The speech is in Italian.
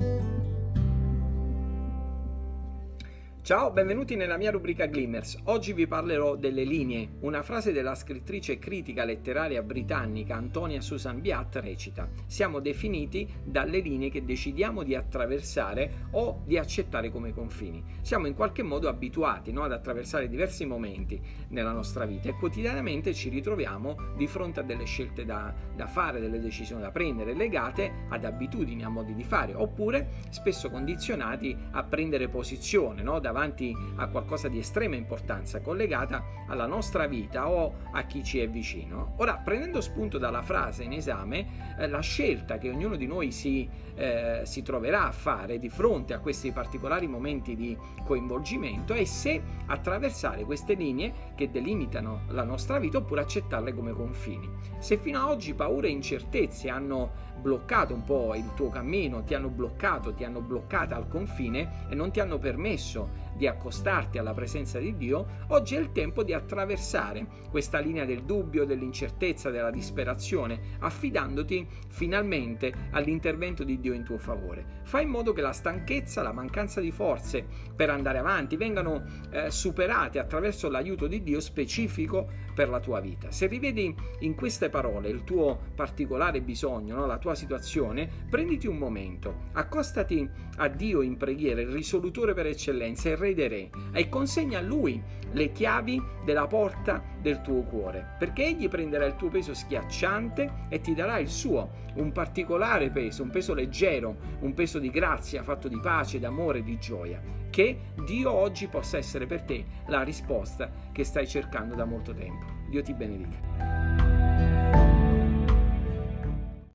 thank you Ciao, benvenuti nella mia rubrica Glimmers. Oggi vi parlerò delle linee. Una frase della scrittrice critica letteraria britannica Antonia Susan Biat recita: Siamo definiti dalle linee che decidiamo di attraversare o di accettare come confini. Siamo in qualche modo abituati no, ad attraversare diversi momenti nella nostra vita e quotidianamente ci ritroviamo di fronte a delle scelte da, da fare, delle decisioni da prendere legate ad abitudini, a modi di fare, oppure spesso condizionati a prendere posizione no, da davanti a qualcosa di estrema importanza collegata alla nostra vita o a chi ci è vicino. Ora, prendendo spunto dalla frase in esame, eh, la scelta che ognuno di noi si, eh, si troverà a fare di fronte a questi particolari momenti di coinvolgimento è se attraversare queste linee che delimitano la nostra vita oppure accettarle come confini. Se fino ad oggi paure e incertezze hanno bloccato un po' il tuo cammino, ti hanno bloccato, ti hanno bloccata al confine e non ti hanno permesso di accostarti alla presenza di Dio, oggi è il tempo di attraversare questa linea del dubbio, dell'incertezza, della disperazione, affidandoti finalmente all'intervento di Dio in tuo favore. Fai in modo che la stanchezza, la mancanza di forze per andare avanti vengano eh, superate attraverso l'aiuto di Dio specifico per la tua vita. Se rivedi in queste parole il tuo particolare bisogno, no? la tua situazione, prenditi un momento, accostati a Dio in preghiera, il risolutore per eccellenza, il Re Re, e consegna a Lui le chiavi della porta del tuo cuore, perché Egli prenderà il tuo peso schiacciante e ti darà il suo, un particolare peso, un peso leggero, un peso di grazia fatto di pace, d'amore, di gioia. Che Dio oggi possa essere per te la risposta che stai cercando da molto tempo. Dio ti benedica.